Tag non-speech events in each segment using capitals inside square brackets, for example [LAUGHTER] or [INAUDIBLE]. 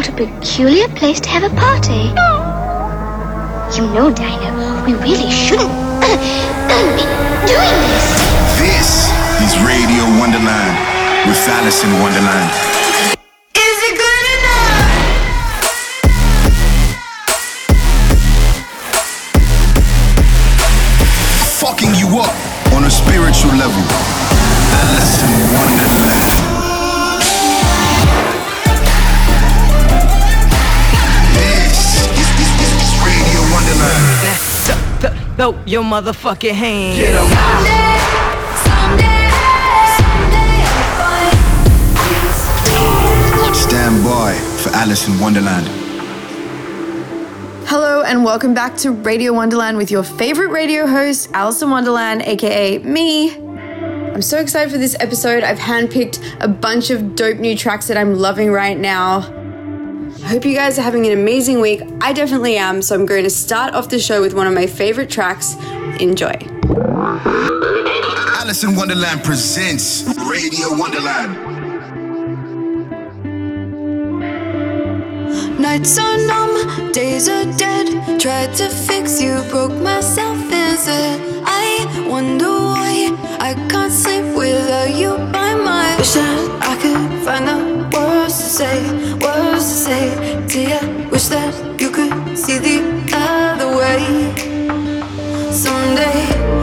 What a peculiar place to have a party. You know, Dinah, we really shouldn't [COUGHS] be doing this. This is Radio Wonderland with Alison Wonderland. Is it Throw your motherfucking hand. Someday, someday, someday I'll find. Stand by for Alison Wonderland. Hello and welcome back to Radio Wonderland with your favorite radio host, Alison Wonderland, aka me. I'm so excited for this episode. I've handpicked a bunch of dope new tracks that I'm loving right now. I hope you guys are having an amazing week. I definitely am, so I'm going to start off the show with one of my favorite tracks. Enjoy. Alison Wonderland presents Radio Wonderland. Nights are numb, days are dead. Tried to fix you, broke myself instead. I wonder why I can't sleep without you by my Wish that I could find the words to say, words to say to you. Wish that you could see the other way. Someday,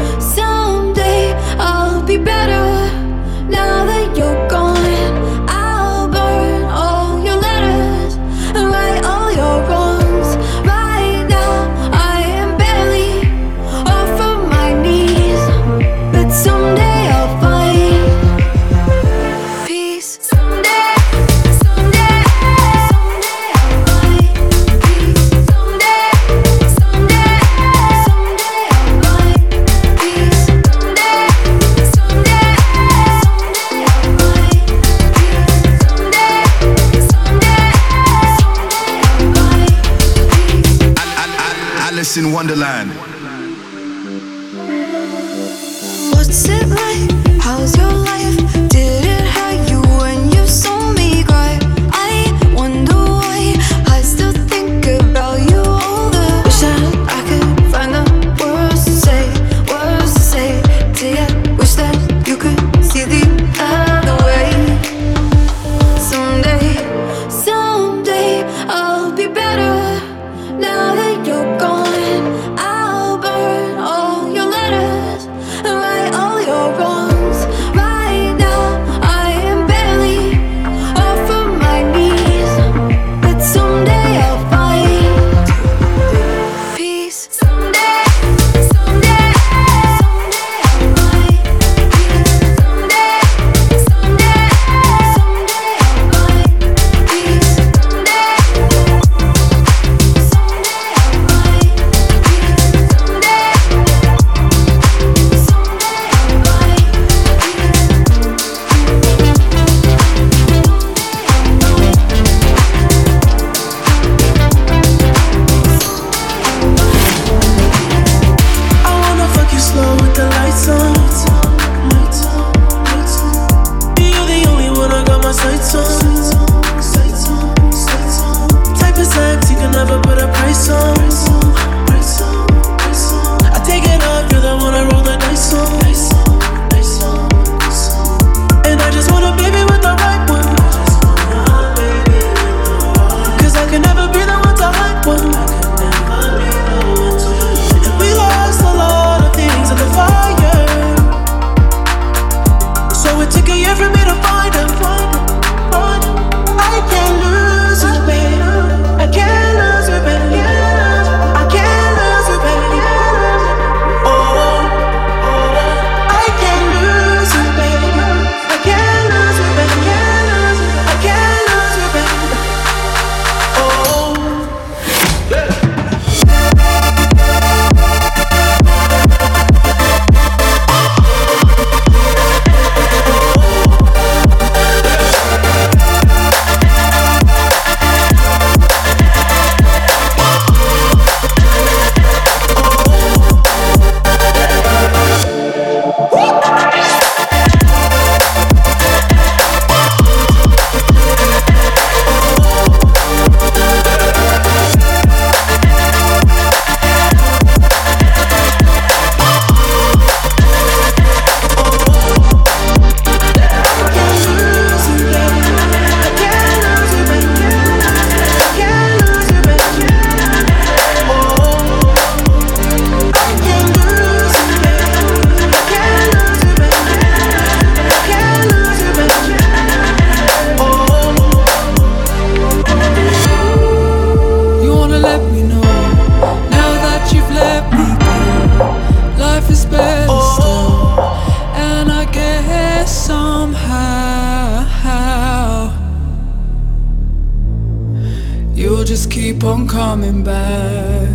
on coming back.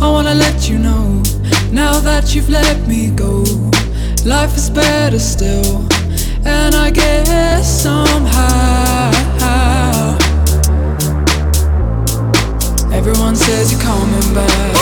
I wanna let you know now that you've let me go. Life is better still, and I guess somehow everyone says you're coming back.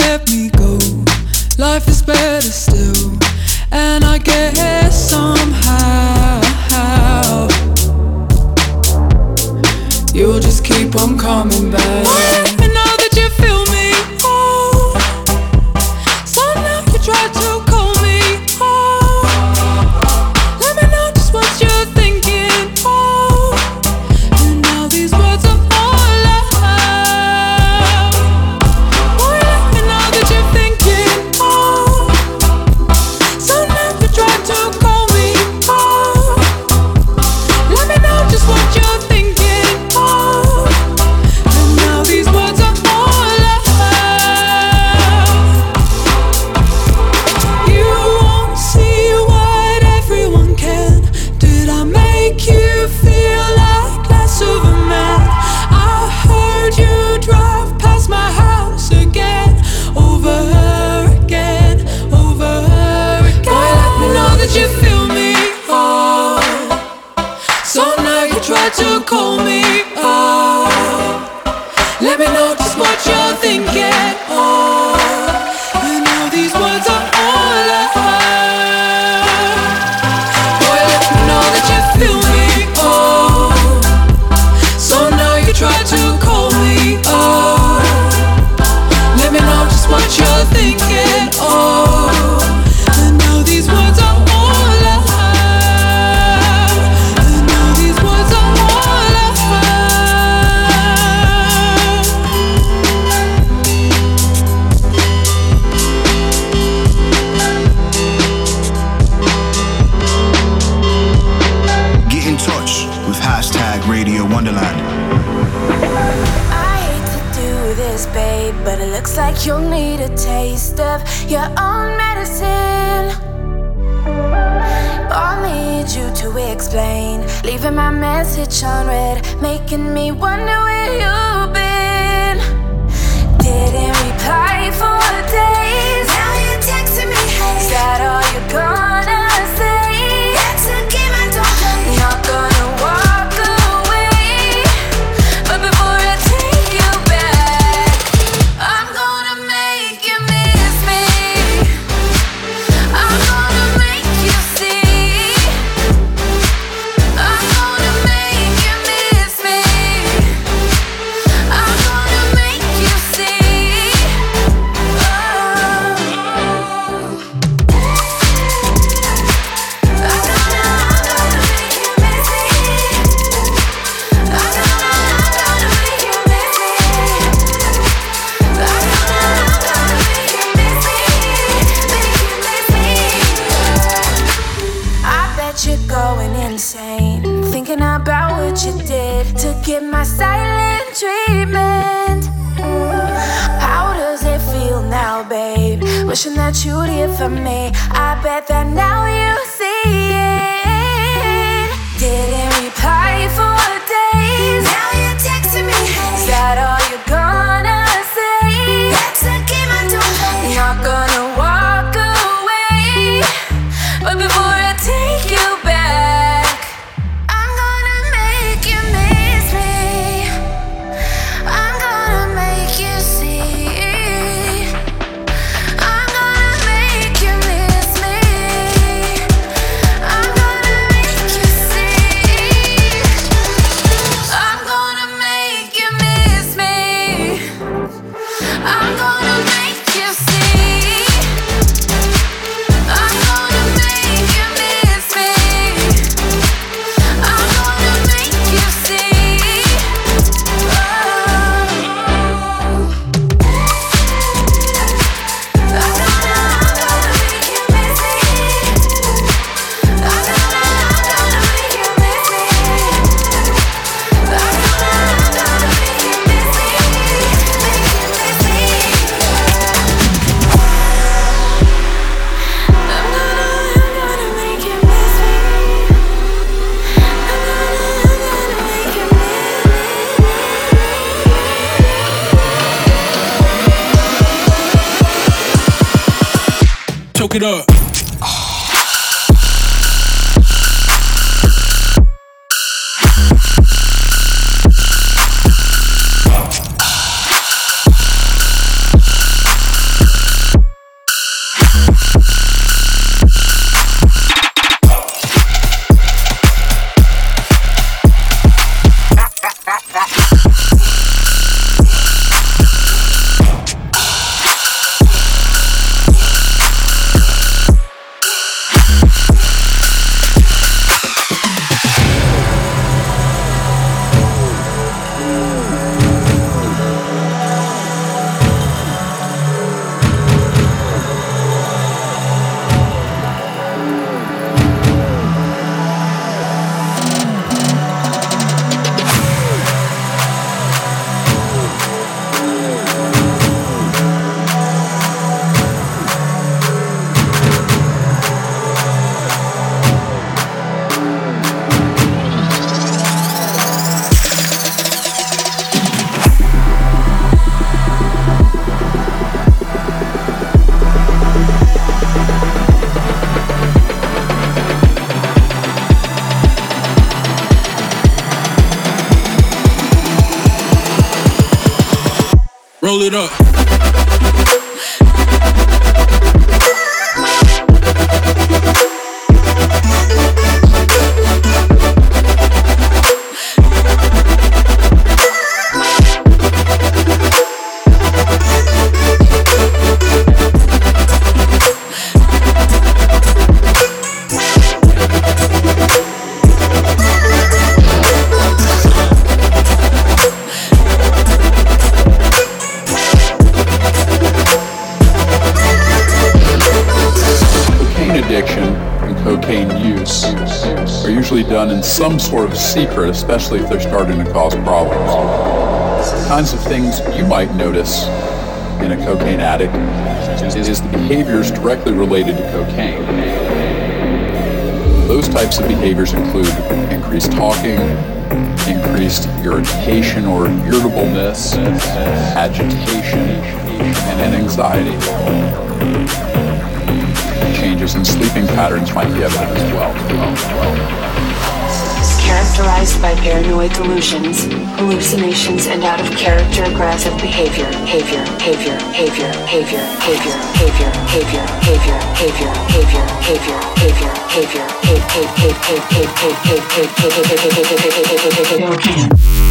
left wonder that you did for me. I bet that now you it up. Addiction and cocaine use are usually done in some sort of secret, especially if they're starting to cause problems. The kinds of things you might notice in a cocaine addict is, is the behaviors directly related to cocaine. Those types of behaviors include increased talking, increased irritation or irritableness, agitation, and anxiety changes in sleeping patterns might be evident as well. characterized by paranoid delusions, hallucinations, and out of character aggressive behavior, behavior, behavior, behavior, behavior, behavior, behavior, behavior, behavior, behavior, behavior, behavior, behavior, behavior, behavior,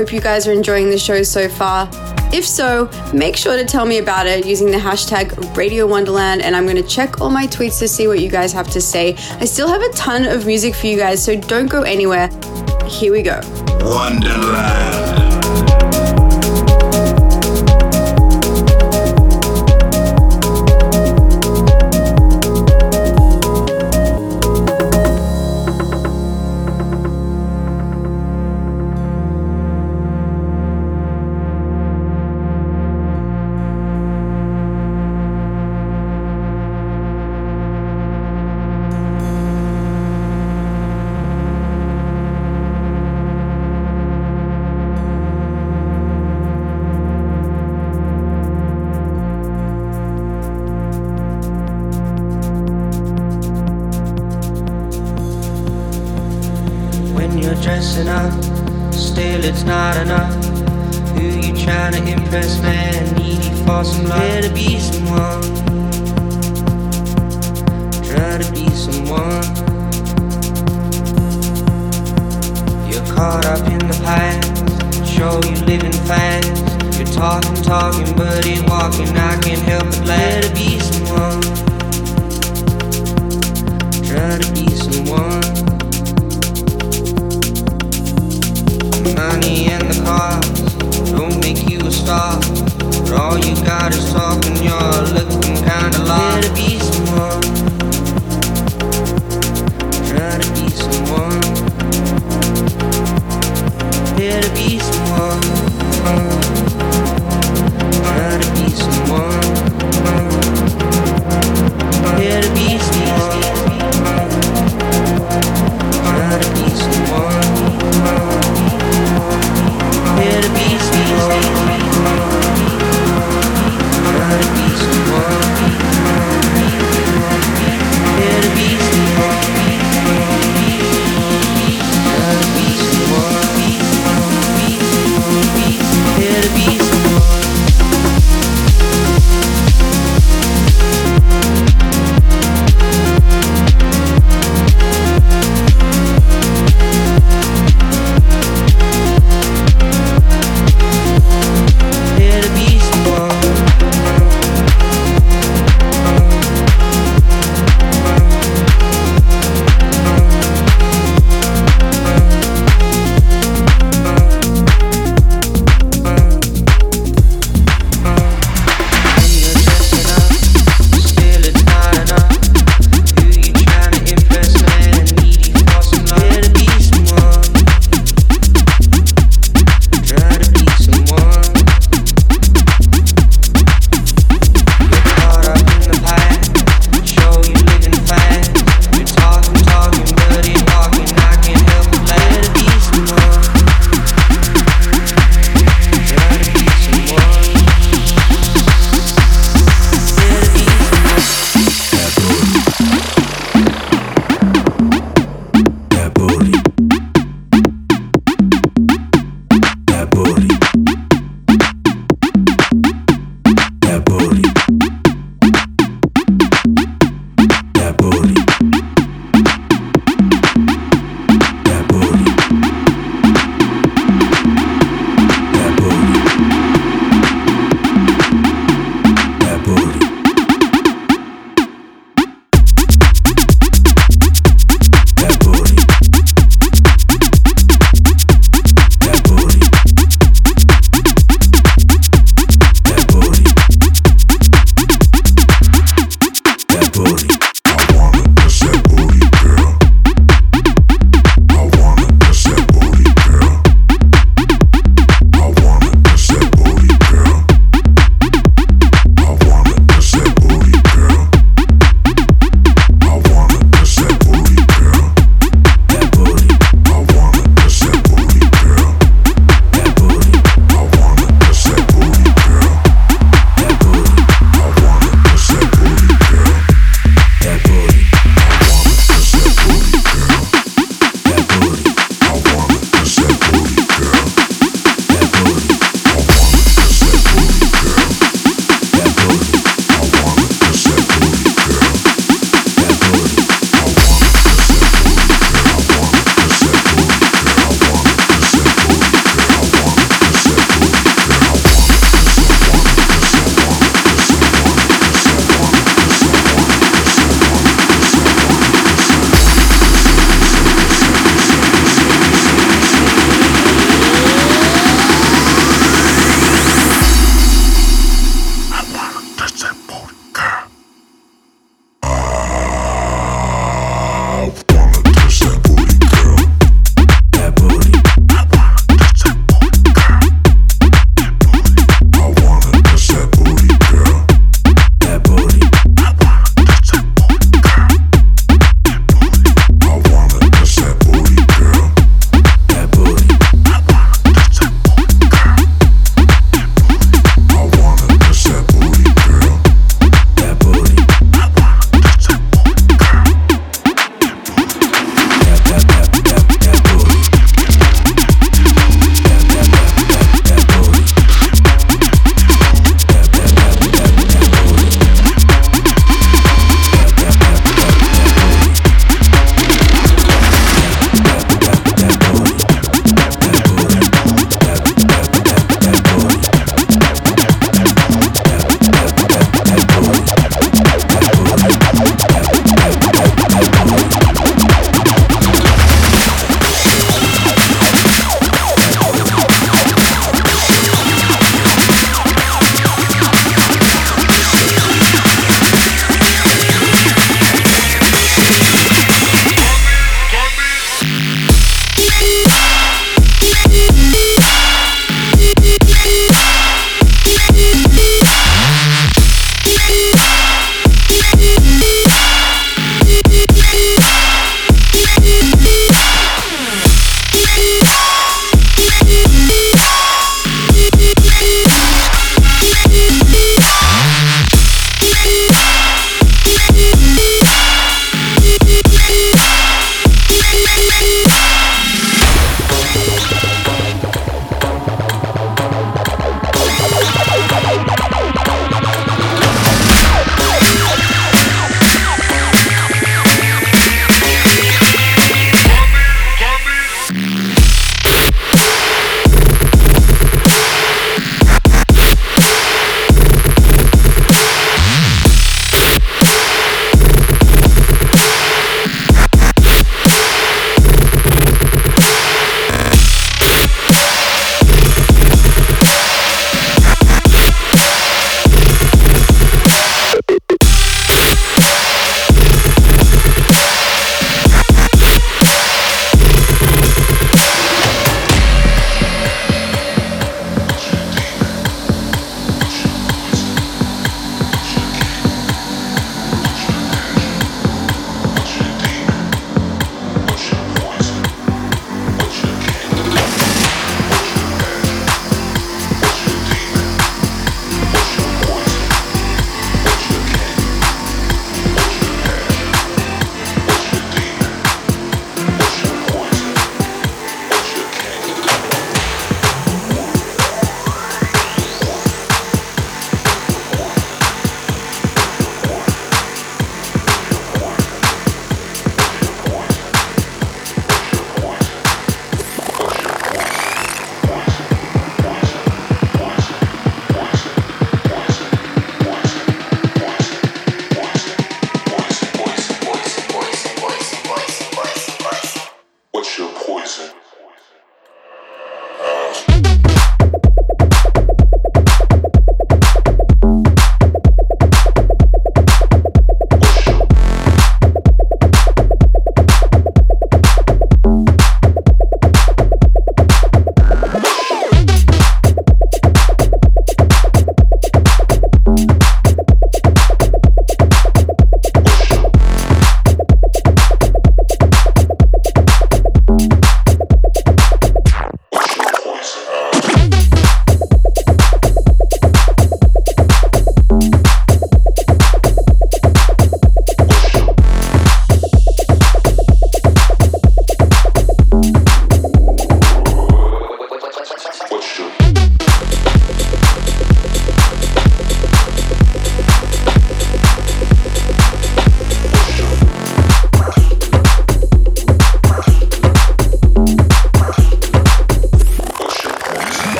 hope you guys are enjoying the show so far. If so, make sure to tell me about it using the hashtag Radio Wonderland, and I'm going to check all my tweets to see what you guys have to say. I still have a ton of music for you guys, so don't go anywhere. Here we go. Wonderland.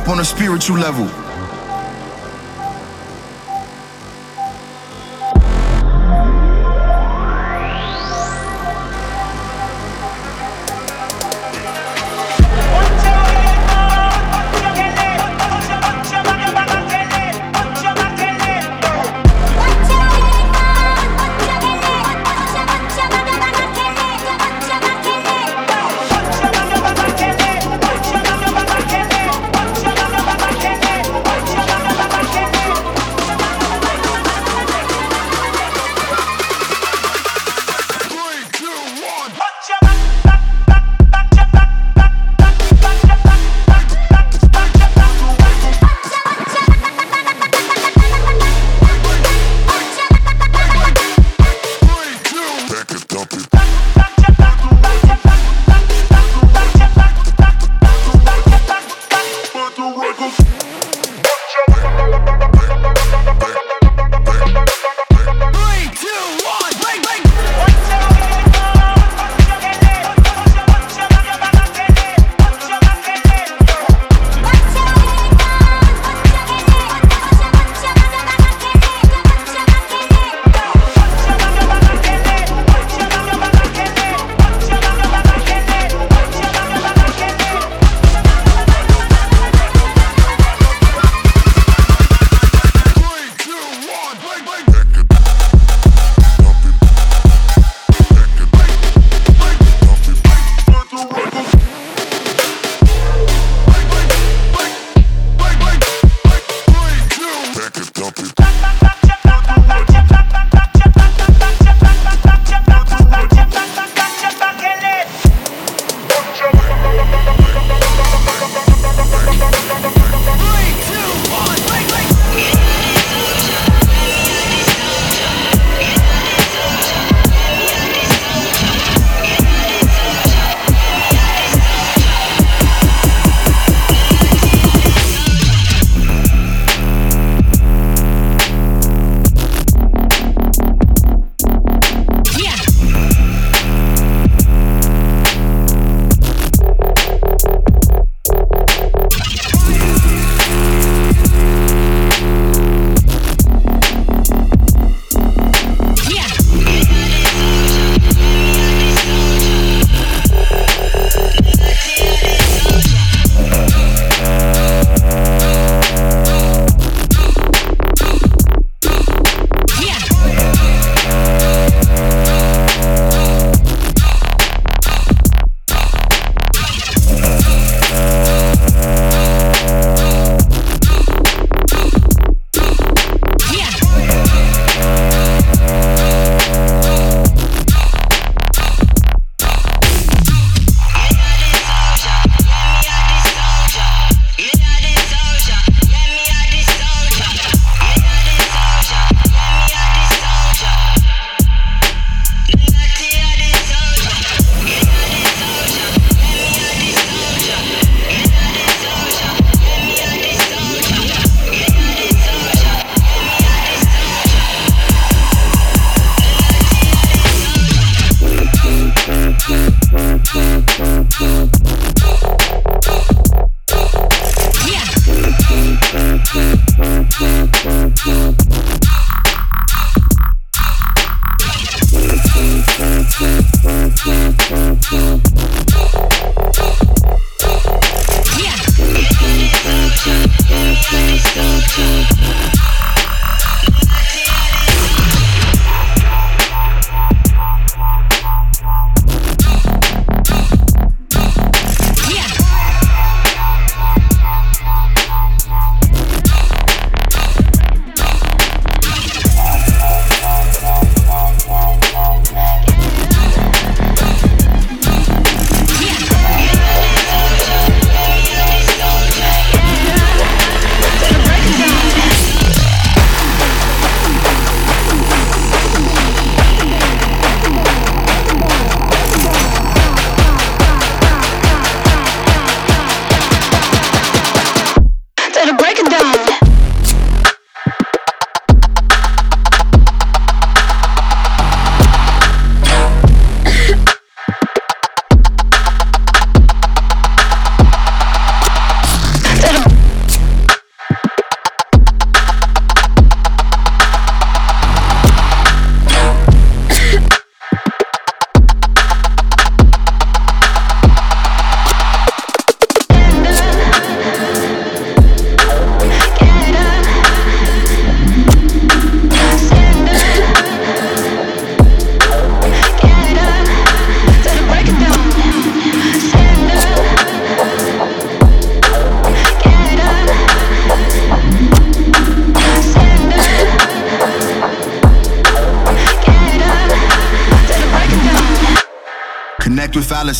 Up on a spiritual level.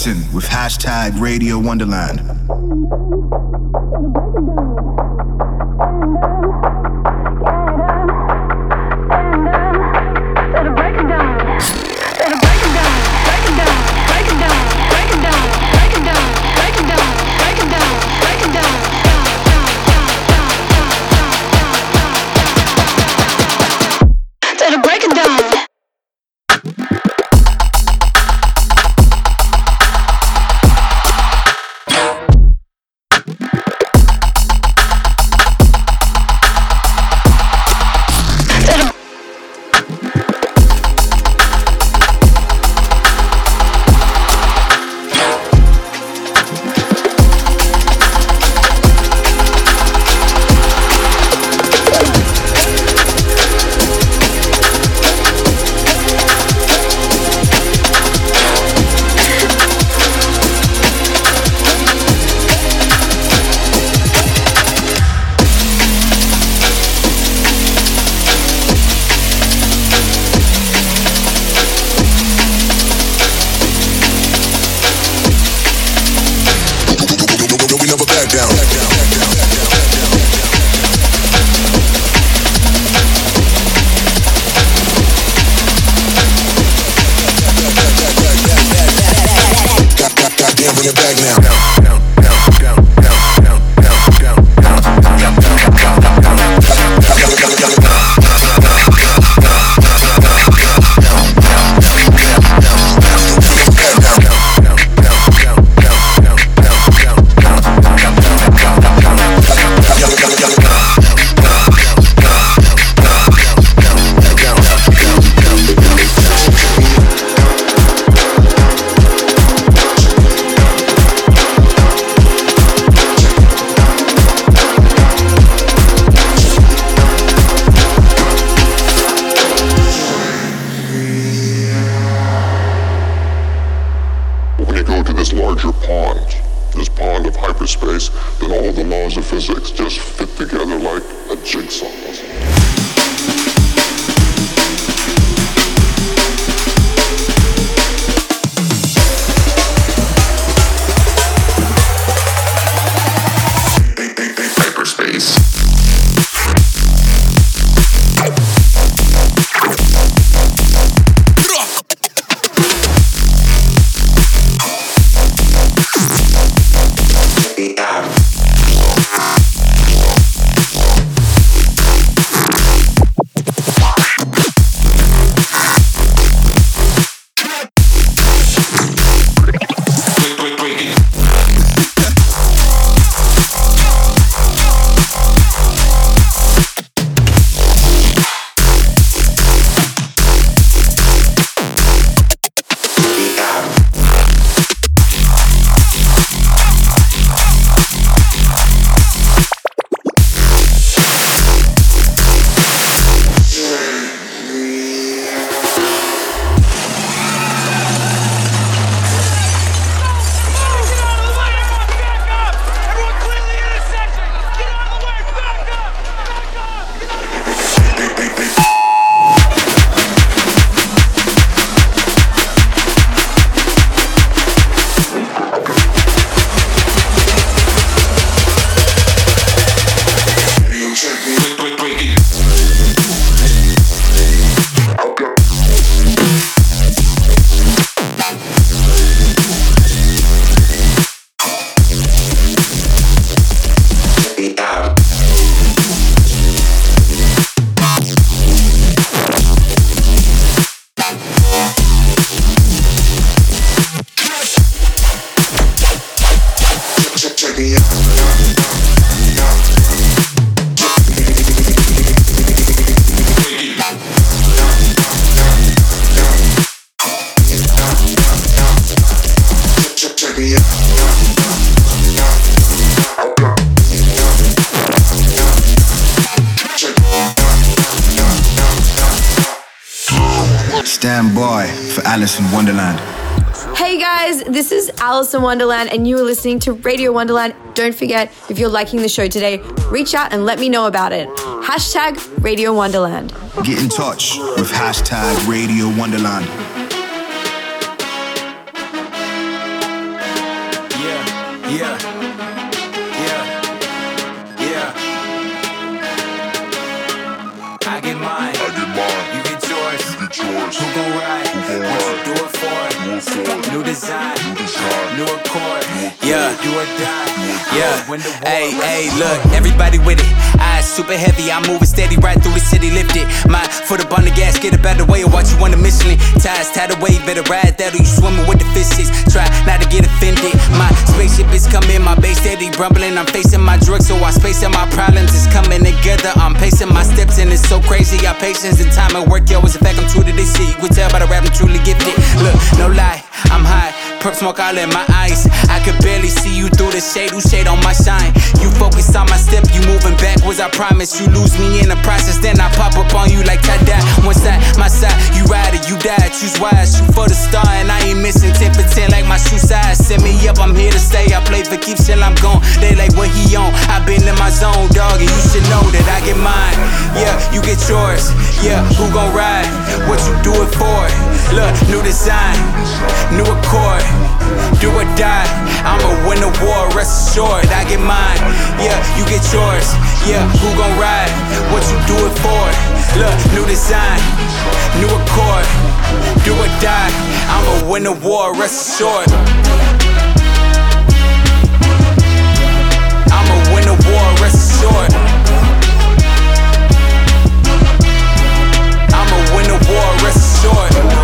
With hashtag Radio Wonderland. In Wonderland, and you are listening to Radio Wonderland. Don't forget, if you're liking the show today, reach out and let me know about it. Hashtag Radio Wonderland. Get in touch with hashtag Radio Wonderland. Yeah. Hey, hey, look, everybody with it. Eyes super heavy, I'm moving steady right through the city, lifted. My foot up on the gas, get up out the way, or watch you on the Michelin. Ties, tie the wave, better ride that, or you swimming with the fishes. Try not to get offended. My spaceship is coming, my base steady rumbling. I'm facing my drugs, so I spacing my problems. It's coming together, I'm pacing my steps, and it's so crazy. Our patience and time at work, yo, it's a fact, I'm true to this shit. You can tell by the rap, I'm truly gifted. Look, no lie, I'm high. Perp smoke all in my eyes. I could barely see you through the shade. Who shade on my shine? You focus on my step, you moving backwards. I promise you lose me in the process. Then I pop up on you like tie dye. One side, my side. You ride it, you die. Choose wise, shoot for the star. And I ain't missing 10 for 10 like my shoe size. Set me up, I'm here to stay. I play for keeps till I'm gone. They like what he on. I been in my zone, dog. And you should know that I get mine. Yeah, you get yours. Yeah, who gon' ride? What you do it for? Look, new design, new accord do or die. I'ma win the war, rest assured. I get mine, yeah, you get yours. Yeah, who gon' ride? What you do it for? Look, new design, new accord. Do or die. I'ma win the war, rest assured. I'ma win the war, rest assured. I'ma win the war, rest assured.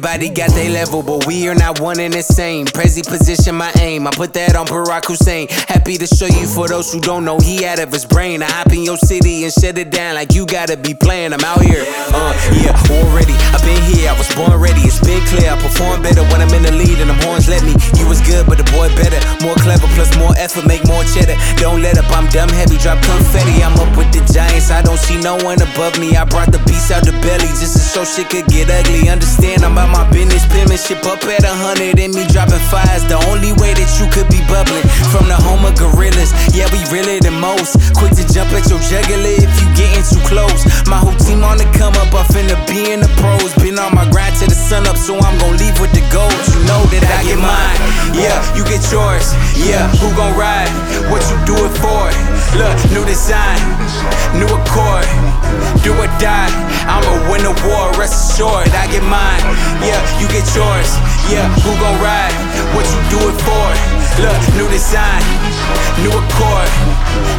Everybody got their level, but we are not one and the same. Prezi position my aim. I put that on Barack Hussein. Happy to show you for those who don't know he out of his brain. I hop in your city and shut it down like you gotta be playing. I'm out here. Uh, yeah, already. I've been here. I was born ready. It's been clear. I perform better when I'm in the lead and them horns let me. You was good, but the boy better. More clever, plus more effort, make more cheddar. Don't let up. I'm dumb heavy. Drop confetti. I'm up with the giants. I don't see no one above me. I brought the beast out the belly just to show shit could get ugly. Understand I'm about my business, penmanship up at a hundred and me dropping fives. The only way that you could be bubbling from the home of gorillas. Yeah, we realer than most. Quick to jump at your jugular if you getting too close. My whole team on the come up, I finna be in the pros. Been on my grind to the sun up, so I'm gon' leave with the gold. You know that I get mine. Yeah, you get yours. Yeah, who gon' ride? What you do it for? Look, new design, new accord. Do or die. I'ma win the war, rest assured. I get mine. Yeah, you get yours. Yeah, who gon' ride? What you do it for? Look, new design, new accord.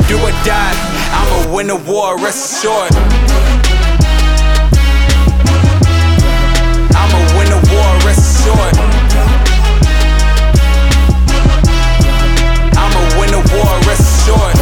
Do or die. I'ma win the war, rest assured. I'ma win the war, rest assured. I'ma win the war, rest assured.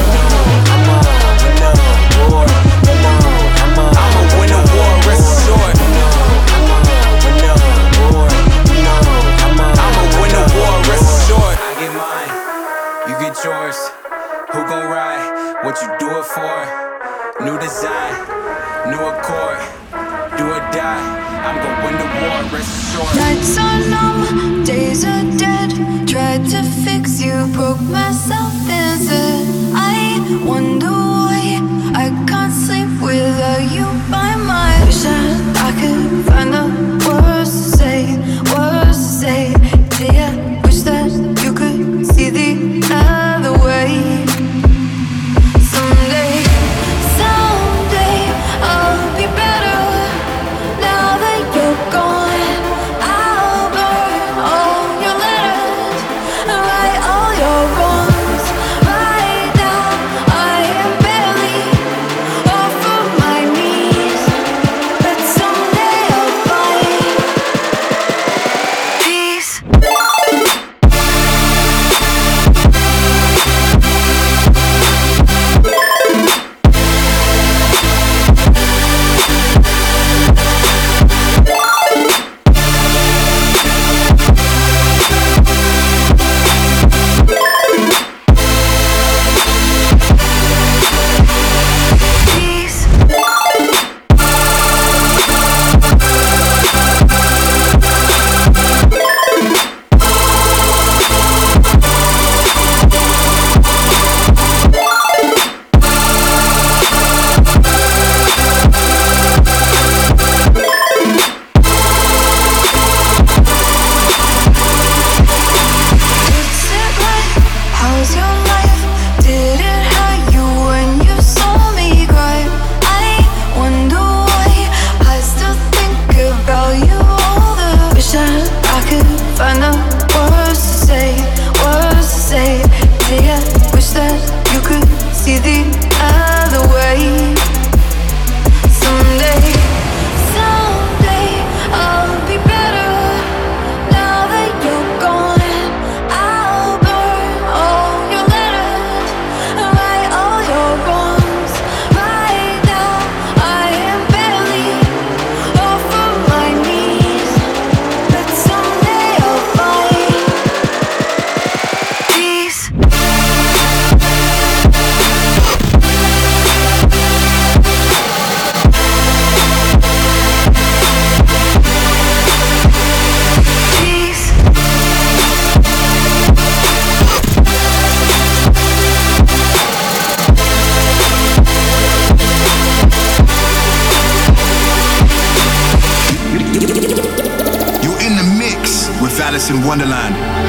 Nights are numb, days are dead. Tried to fix you, broke myself instead. I wonder why I can't sleep without you by my side. I could find the words In Wonderland.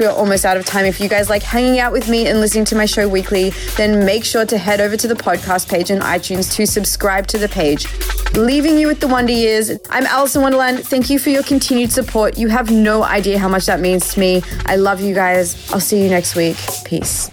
We are almost out of time. If you guys like hanging out with me and listening to my show weekly, then make sure to head over to the podcast page on iTunes to subscribe to the page. Leaving you with the Wonder Years. I'm Alison Wonderland. Thank you for your continued support. You have no idea how much that means to me. I love you guys. I'll see you next week. Peace.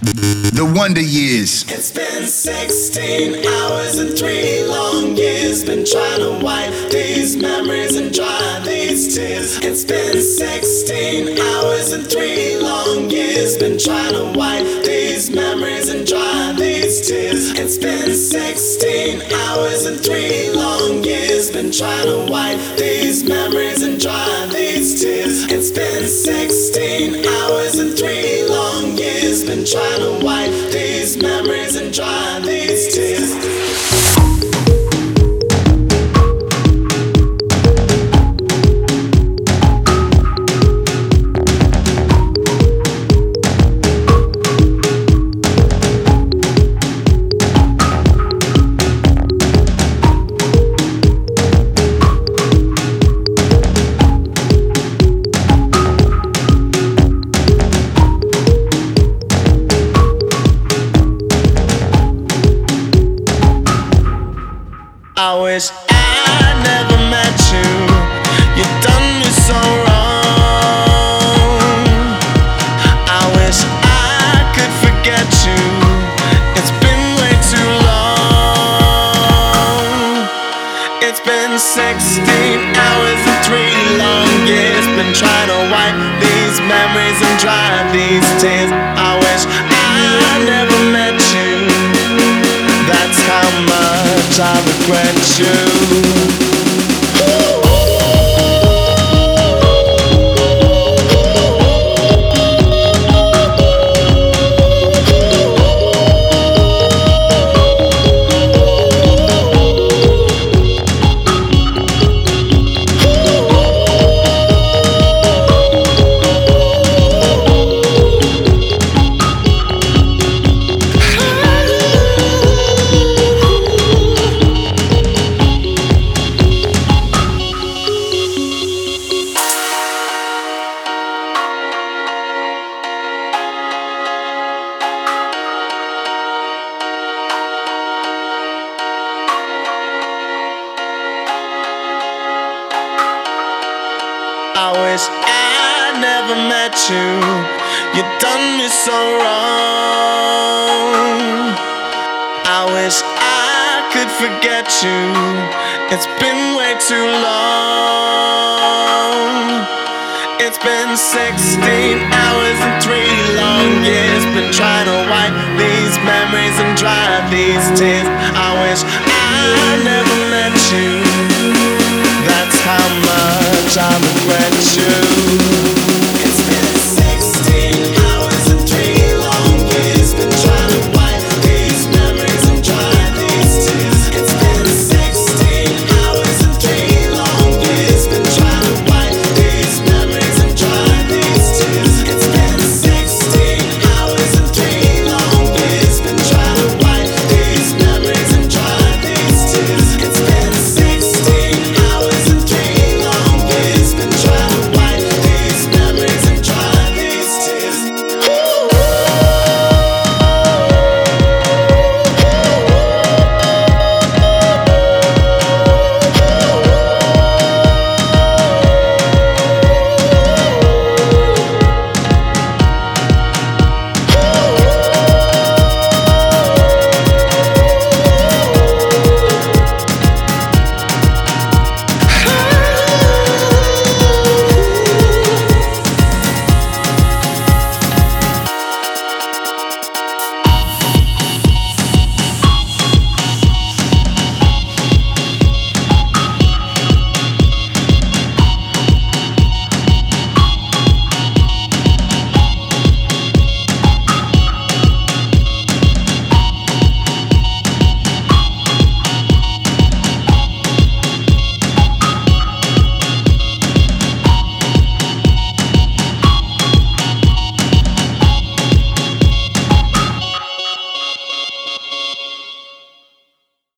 The Wonder Years. It's been 16 hours and three long years. Been trying to wipe these memories and dry these tears. It's been 16 hours and three long years. Been trying to wipe these memories and dry these tears. It's been 16 hours and three long years. Been trying to wipe these memories and dry these tears. It's been 16 hours and three long years. Been trying to wipe these memories and dry these tears. It's been 16 hours and three long years. Been trying to wipe these memories and dry these tears. I wish I knew.